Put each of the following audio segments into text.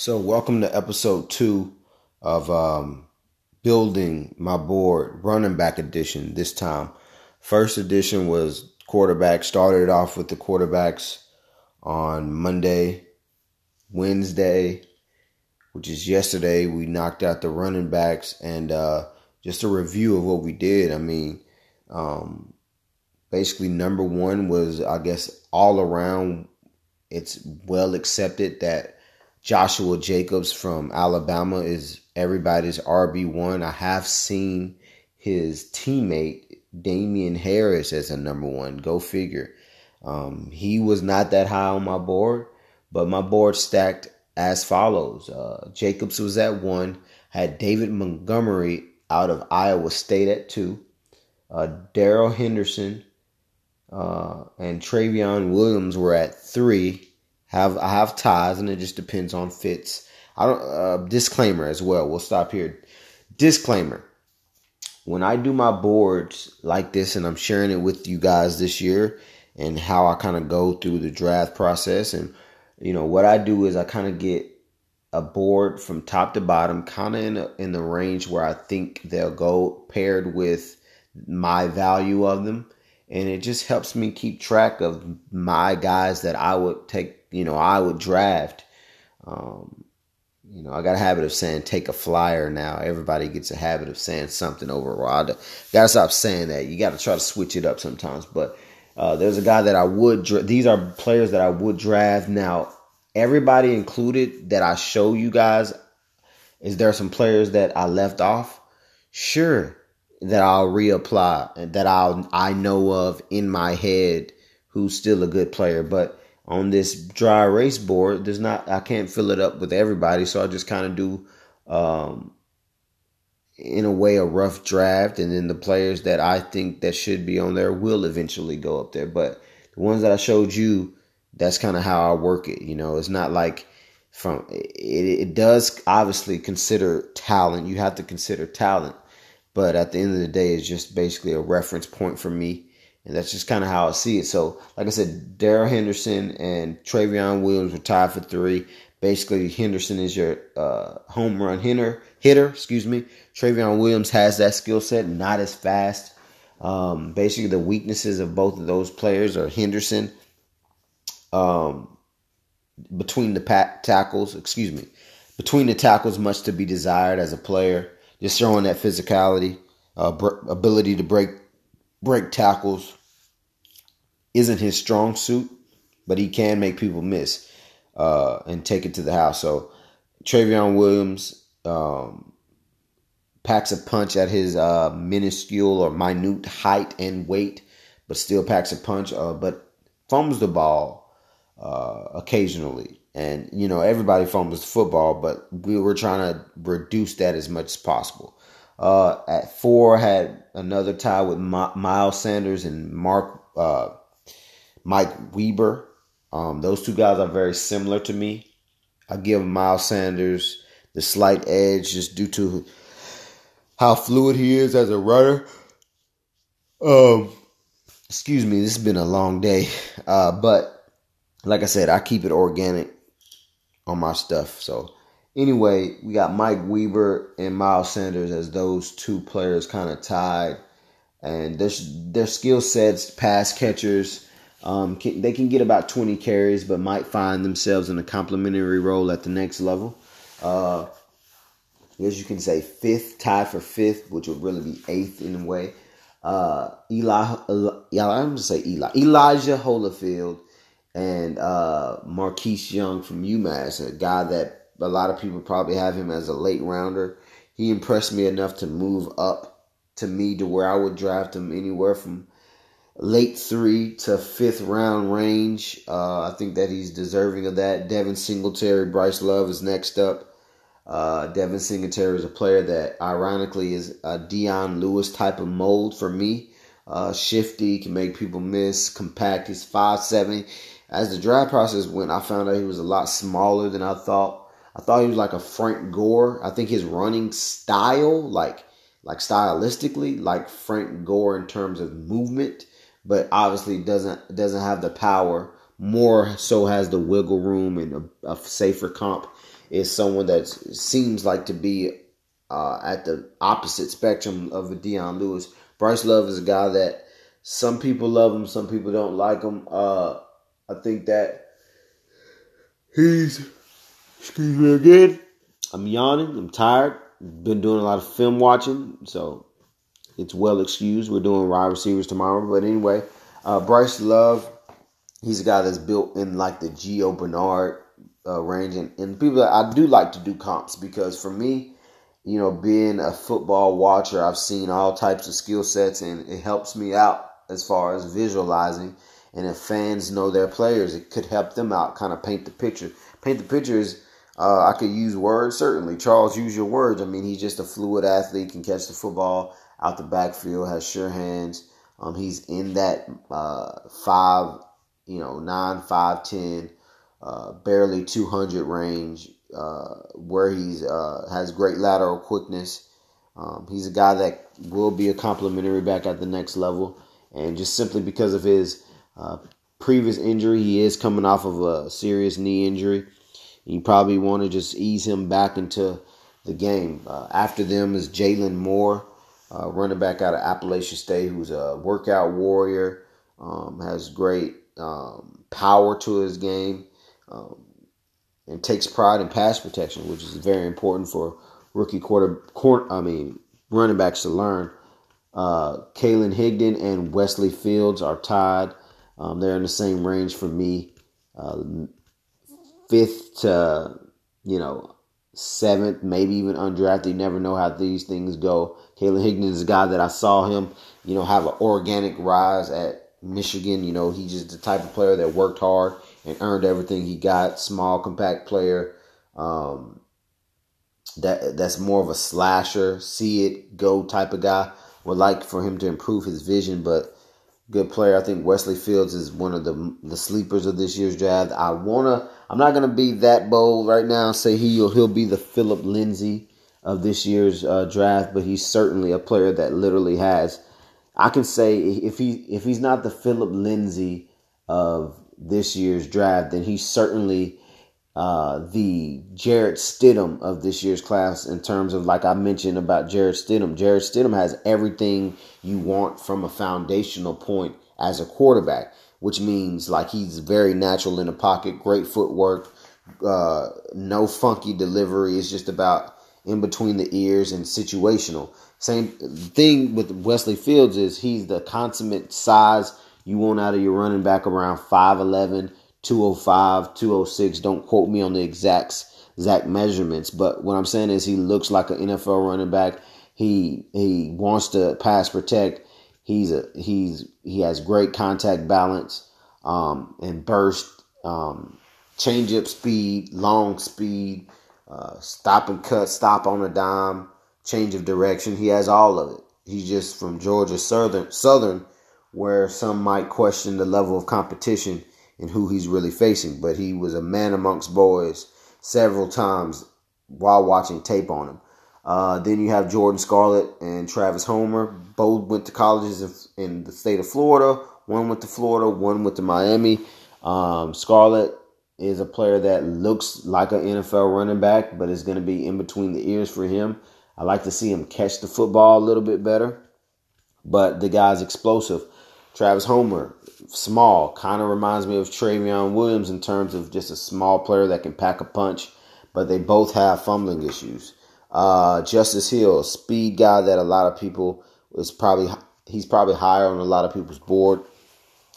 So, welcome to episode two of um, building my board, running back edition. This time, first edition was quarterback. Started off with the quarterbacks on Monday, Wednesday, which is yesterday. We knocked out the running backs, and uh, just a review of what we did. I mean, um, basically, number one was I guess all around. It's well accepted that Joshua Jacobs from Alabama is everybody's RB1. I have seen his teammate, Damien Harris, as a number one. Go figure. Um, he was not that high on my board, but my board stacked as follows. Uh, Jacobs was at one, had David Montgomery out of Iowa State at two, uh, Darrell Henderson uh, and Trayveon Williams were at three have I have ties, and it just depends on fits. I don't uh, disclaimer as well. We'll stop here. Disclaimer: When I do my boards like this, and I'm sharing it with you guys this year, and how I kind of go through the draft process, and you know what I do is I kind of get a board from top to bottom, kind of in in the range where I think they'll go paired with my value of them, and it just helps me keep track of my guys that I would take you know, I would draft. Um, you know, I got a habit of saying take a flyer now. Everybody gets a habit of saying something over. I gotta stop saying that. You got to try to switch it up sometimes. But uh, there's a guy that I would. Dra- these are players that I would draft. Now, everybody included that I show you guys. Is there some players that I left off? Sure, that I'll reapply and that I'll I know of in my head who's still a good player, but on this dry erase board, there's not I can't fill it up with everybody, so I just kind of do um, in a way a rough draft, and then the players that I think that should be on there will eventually go up there. But the ones that I showed you, that's kind of how I work it. You know, it's not like from it, it does obviously consider talent. You have to consider talent, but at the end of the day, it's just basically a reference point for me and that's just kind of how I see it. So, like I said, Darrell Henderson and Trayveon Williams were tied for three. Basically, Henderson is your uh, home run hitter. Hitter, excuse me. Trayveon Williams has that skill set, not as fast. Um, basically, the weaknesses of both of those players are Henderson um, between the pat- tackles. Excuse me, between the tackles, much to be desired as a player. Just showing that physicality, uh, br- ability to break break tackles isn't his strong suit, but he can make people miss uh, and take it to the house. So Trayveon Williams um, packs a punch at his uh, minuscule or minute height and weight, but still packs a punch. Uh, but fumbles the ball uh, occasionally. And, you know, everybody fumbles the football, but we were trying to reduce that as much as possible. Uh, at four, had another tie with Miles Sanders and Mark uh, Mike Weber. Um, those two guys are very similar to me. I give Miles Sanders the slight edge just due to how fluid he is as a runner. Um, excuse me, this has been a long day, uh, but like I said, I keep it organic on my stuff. So Anyway, we got Mike Weber and Miles Sanders as those two players kind of tied, and their their skill sets, pass catchers. Um, can, they can get about 20 carries, but might find themselves in a complementary role at the next level. Uh, as you can say, fifth, tied for fifth, which would really be eighth in a way. Uh, Eli, Eli, I'm gonna say Eli, Elijah Holyfield, and uh, Marquis Young from UMass, a guy that a lot of people probably have him as a late rounder. He impressed me enough to move up to me to where I would draft him anywhere from late three to fifth round range. Uh, I think that he's deserving of that. Devin Singletary, Bryce Love is next up. Uh, Devin Singletary is a player that ironically is a Dion Lewis type of mold for me. Uh, shifty, can make people miss, compact. He's 5'7. As the draft process went, I found out he was a lot smaller than I thought. I thought he was like a Frank Gore. I think his running style, like like stylistically, like Frank Gore in terms of movement, but obviously doesn't doesn't have the power. More so has the wiggle room and a, a safer comp is someone that seems like to be uh, at the opposite spectrum of a Dion Lewis. Bryce Love is a guy that some people love him, some people don't like him. Uh, I think that he's excuse me again. I'm yawning. I'm tired. Been doing a lot of film watching, so it's well excused. We're doing wide receivers tomorrow, but anyway, uh, Bryce Love, he's a guy that's built in like the Gio Bernard uh, range, and, and people I do like to do comps because for me, you know, being a football watcher, I've seen all types of skill sets, and it helps me out as far as visualizing. And if fans know their players, it could help them out, kind of paint the picture. Paint the picture is, uh, I could use words, certainly. Charles, use your words. I mean, he's just a fluid athlete, can catch the football out the backfield, has sure hands. Um, he's in that uh, five, you know, nine, five, ten, uh, barely 200 range, uh, where he's uh, has great lateral quickness. Um, he's a guy that will be a complimentary back at the next level, and just simply because of his uh, previous injury, he is coming off of a serious knee injury. You probably want to just ease him back into the game. Uh, after them is Jalin Moore, uh, running back out of Appalachian State, who's a workout warrior, um, has great um, power to his game, um, and takes pride in pass protection, which is very important for rookie quarter, quarter I mean, running backs to learn. Uh, Karan Higdon and Wesley Fields are tied. Um, they're in the same range for me. Uh, fifth to, you know, seventh, maybe even undrafted. You never know how these things go. Karan Higdon is a guy that I saw him, you know, have an organic rise at Michigan. You know, he's just the type of player that worked hard and earned everything he got. Small, compact player. Um, that that's more of a slasher, see it go type of guy. Would like for him to improve his vision, but good player. I think Wesley Fields is one of the the sleepers of this year's draft. I wanna. I'm not gonna be that bold right now. and Say he'll he'll be the Phillip Lindsay of this year's uh, draft, but he's certainly a player that literally has. I can say if he if he's not the Phillip Lindsay of this year's draft, then he's certainly uh, the Jarrett Stidham of this year's class in terms of like I mentioned about Jarrett Stidham. Jarrett Stidham has everything you want from a foundational point as a quarterback, which means like he's very natural in the pocket, great footwork, uh, no funky delivery. It's just about in between the ears and situational. Same thing with Wesley Fields is he's the consummate size you want out of your running back around 5'11, 205, 206. Don't quote me on the exact exact measurements, but what I'm saying is he looks like an NFL running back. He he wants to pass protect. He's a he's he has great contact balance um, and burst, um, change up speed, long speed, uh, stop and cut, stop on a dime, change of direction. He has all of it. He's just from Georgia Southern Southern, where some might question the level of competition and who he's really facing. But he was a man amongst boys several times while watching tape on him. Uh, then you have Jordan Scarlett and Travis Homer. Both went to colleges in the state of Florida. One went to Florida, one went to Miami. Um, Scarlett is a player that looks like an NFL running back, but it's going to be in between the ears for him. I like to see him catch the football a little bit better, but the guy's explosive. Travis Homer, small, kind of reminds me of Trayveon Williams in terms of just a small player that can pack a punch, but they both have fumbling issues. Uh, Justice Hill, speed guy that a lot of people is probably he's probably higher on a lot of people's board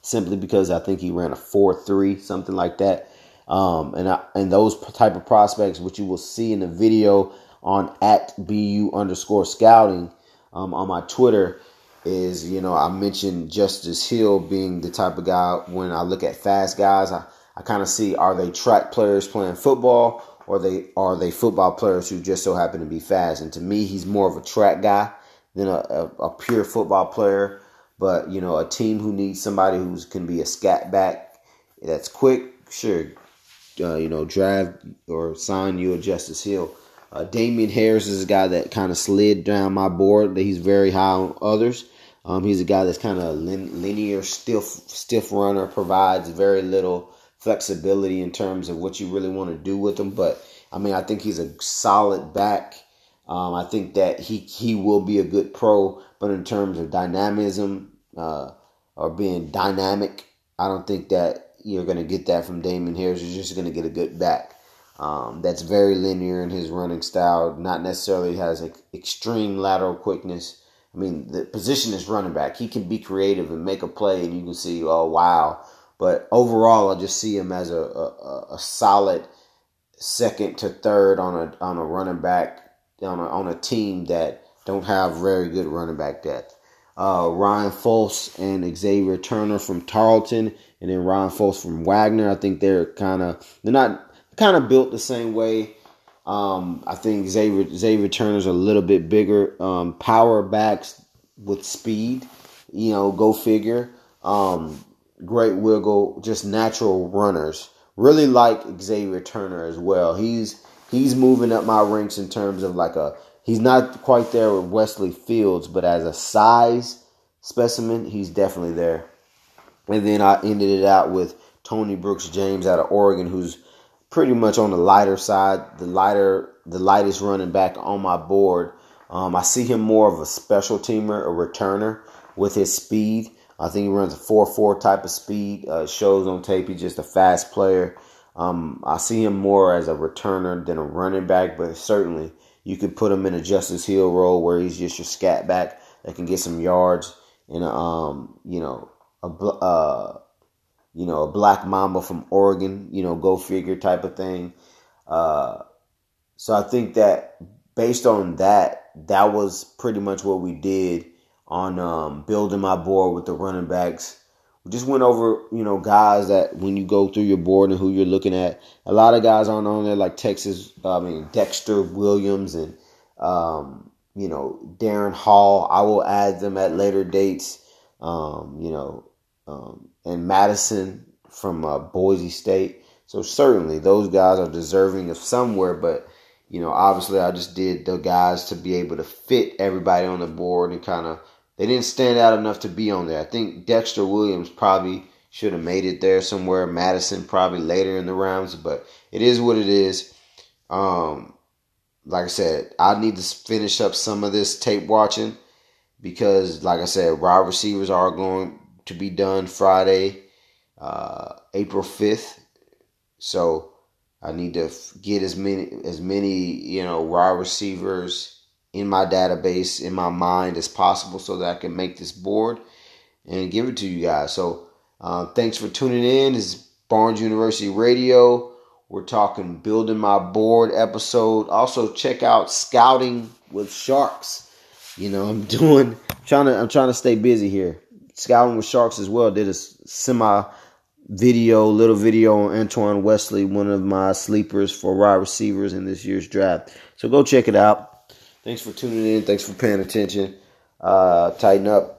simply because I think he ran a four three something like that. Um, and I, and those type of prospects, which you will see in the video on at bu underscore scouting um, on my Twitter, is you know I mentioned Justice Hill being the type of guy when I look at fast guys, I, I kind of see are they track players playing football or they are they football players who just so happen to be fast. And to me, he's more of a track guy than a, a, a pure football player. But you know, a team who needs somebody who can be a scat back that's quick, sure, uh, you know, draft or sign you a Justice Hill. Uh, Damien Harris is a guy that kind of slid down my board. That he's very high on others. Um, he's a guy that's kind of lin- linear, stiff, stiff runner. Provides very little flexibility in terms of what you really want to do with him. But I mean, I think he's a solid back. Um, I think that he he will be a good pro, but in terms of dynamism uh, or being dynamic, I don't think that you're going to get that from Damien Harris. You're just going to get a good back. Um, that's very linear in his running style. Not necessarily has extreme lateral quickness. I mean, the position is running back. He can be creative and make a play, and you can see, oh wow. But overall, I just see him as a, a, a solid second to third on a on a running back on a, on a team that don't have very good running back depth. Uh, Ryan Fultz and Xavier Turner from Tarleton, and then Ryan Fultz from Wagner. I think they're kind of they're not kind of built the same way. Um, I think Xavier Xavier Turner's a little bit bigger. Um, power backs with speed, you know, go figure. Um, great wiggle, just natural runners. Really like Xavier Turner as well. He's he's moving up my ranks in terms of like a he's not quite there with Wesley Fields, but as a size specimen, he's definitely there. And then I ended it out with Tony Brooks James out of Oregon, who's pretty much on the lighter side, the lighter, the lightest running back on my board. Um, I see him more of a special teamer, a returner with his speed. I think he runs a 4-4 type of speed. Uh, shows on tape he's just a fast player. Um, I see him more as a returner than a running back, but certainly you could put him in a Justice Hill role where he's just your scat back that can get some yards and um, you know a uh, you know, a black mamba from Oregon, you know, go figure type of thing. Uh, so I think that based on that, that was pretty much what we did on um, building my board with the running backs. We just went over, you know, guys that when you go through your board and who you're looking at, a lot of guys aren't on there like Texas, I mean, Dexter Williams and, um, you know, Darrin Hall. I will add them at later dates. Um, you know, um, and Mattison from uh, Boise State. So certainly those guys are deserving of somewhere, but you know, obviously I just did the guys to be able to fit everybody on the board and kind of they didn't stand out enough to be on there. I think Dexter Williams probably should have made it there somewhere. Mattison probably later in the rounds, but it is what it is. Um, like I said, I need to finish up some of this tape watching because, like I said, wide receivers are going to be done Friday, uh, April 5th. So I need to get as many as many, you know, wide receivers in my database in my mind as possible so that I can make this board and give it to you guys. So uh, thanks for tuning in. This is Barnes University Radio. We're talking building my board episode. Also check out scouting with sharks. You know, I'm doing trying to I'm trying to stay busy here. Scouting with Sharks as well. Did a semi video, little video on Antoine Wesley, one of my sleepers for wide receivers in this year's draft. So go check it out. Thanks for tuning in. Thanks for paying attention. Uh, tighten up.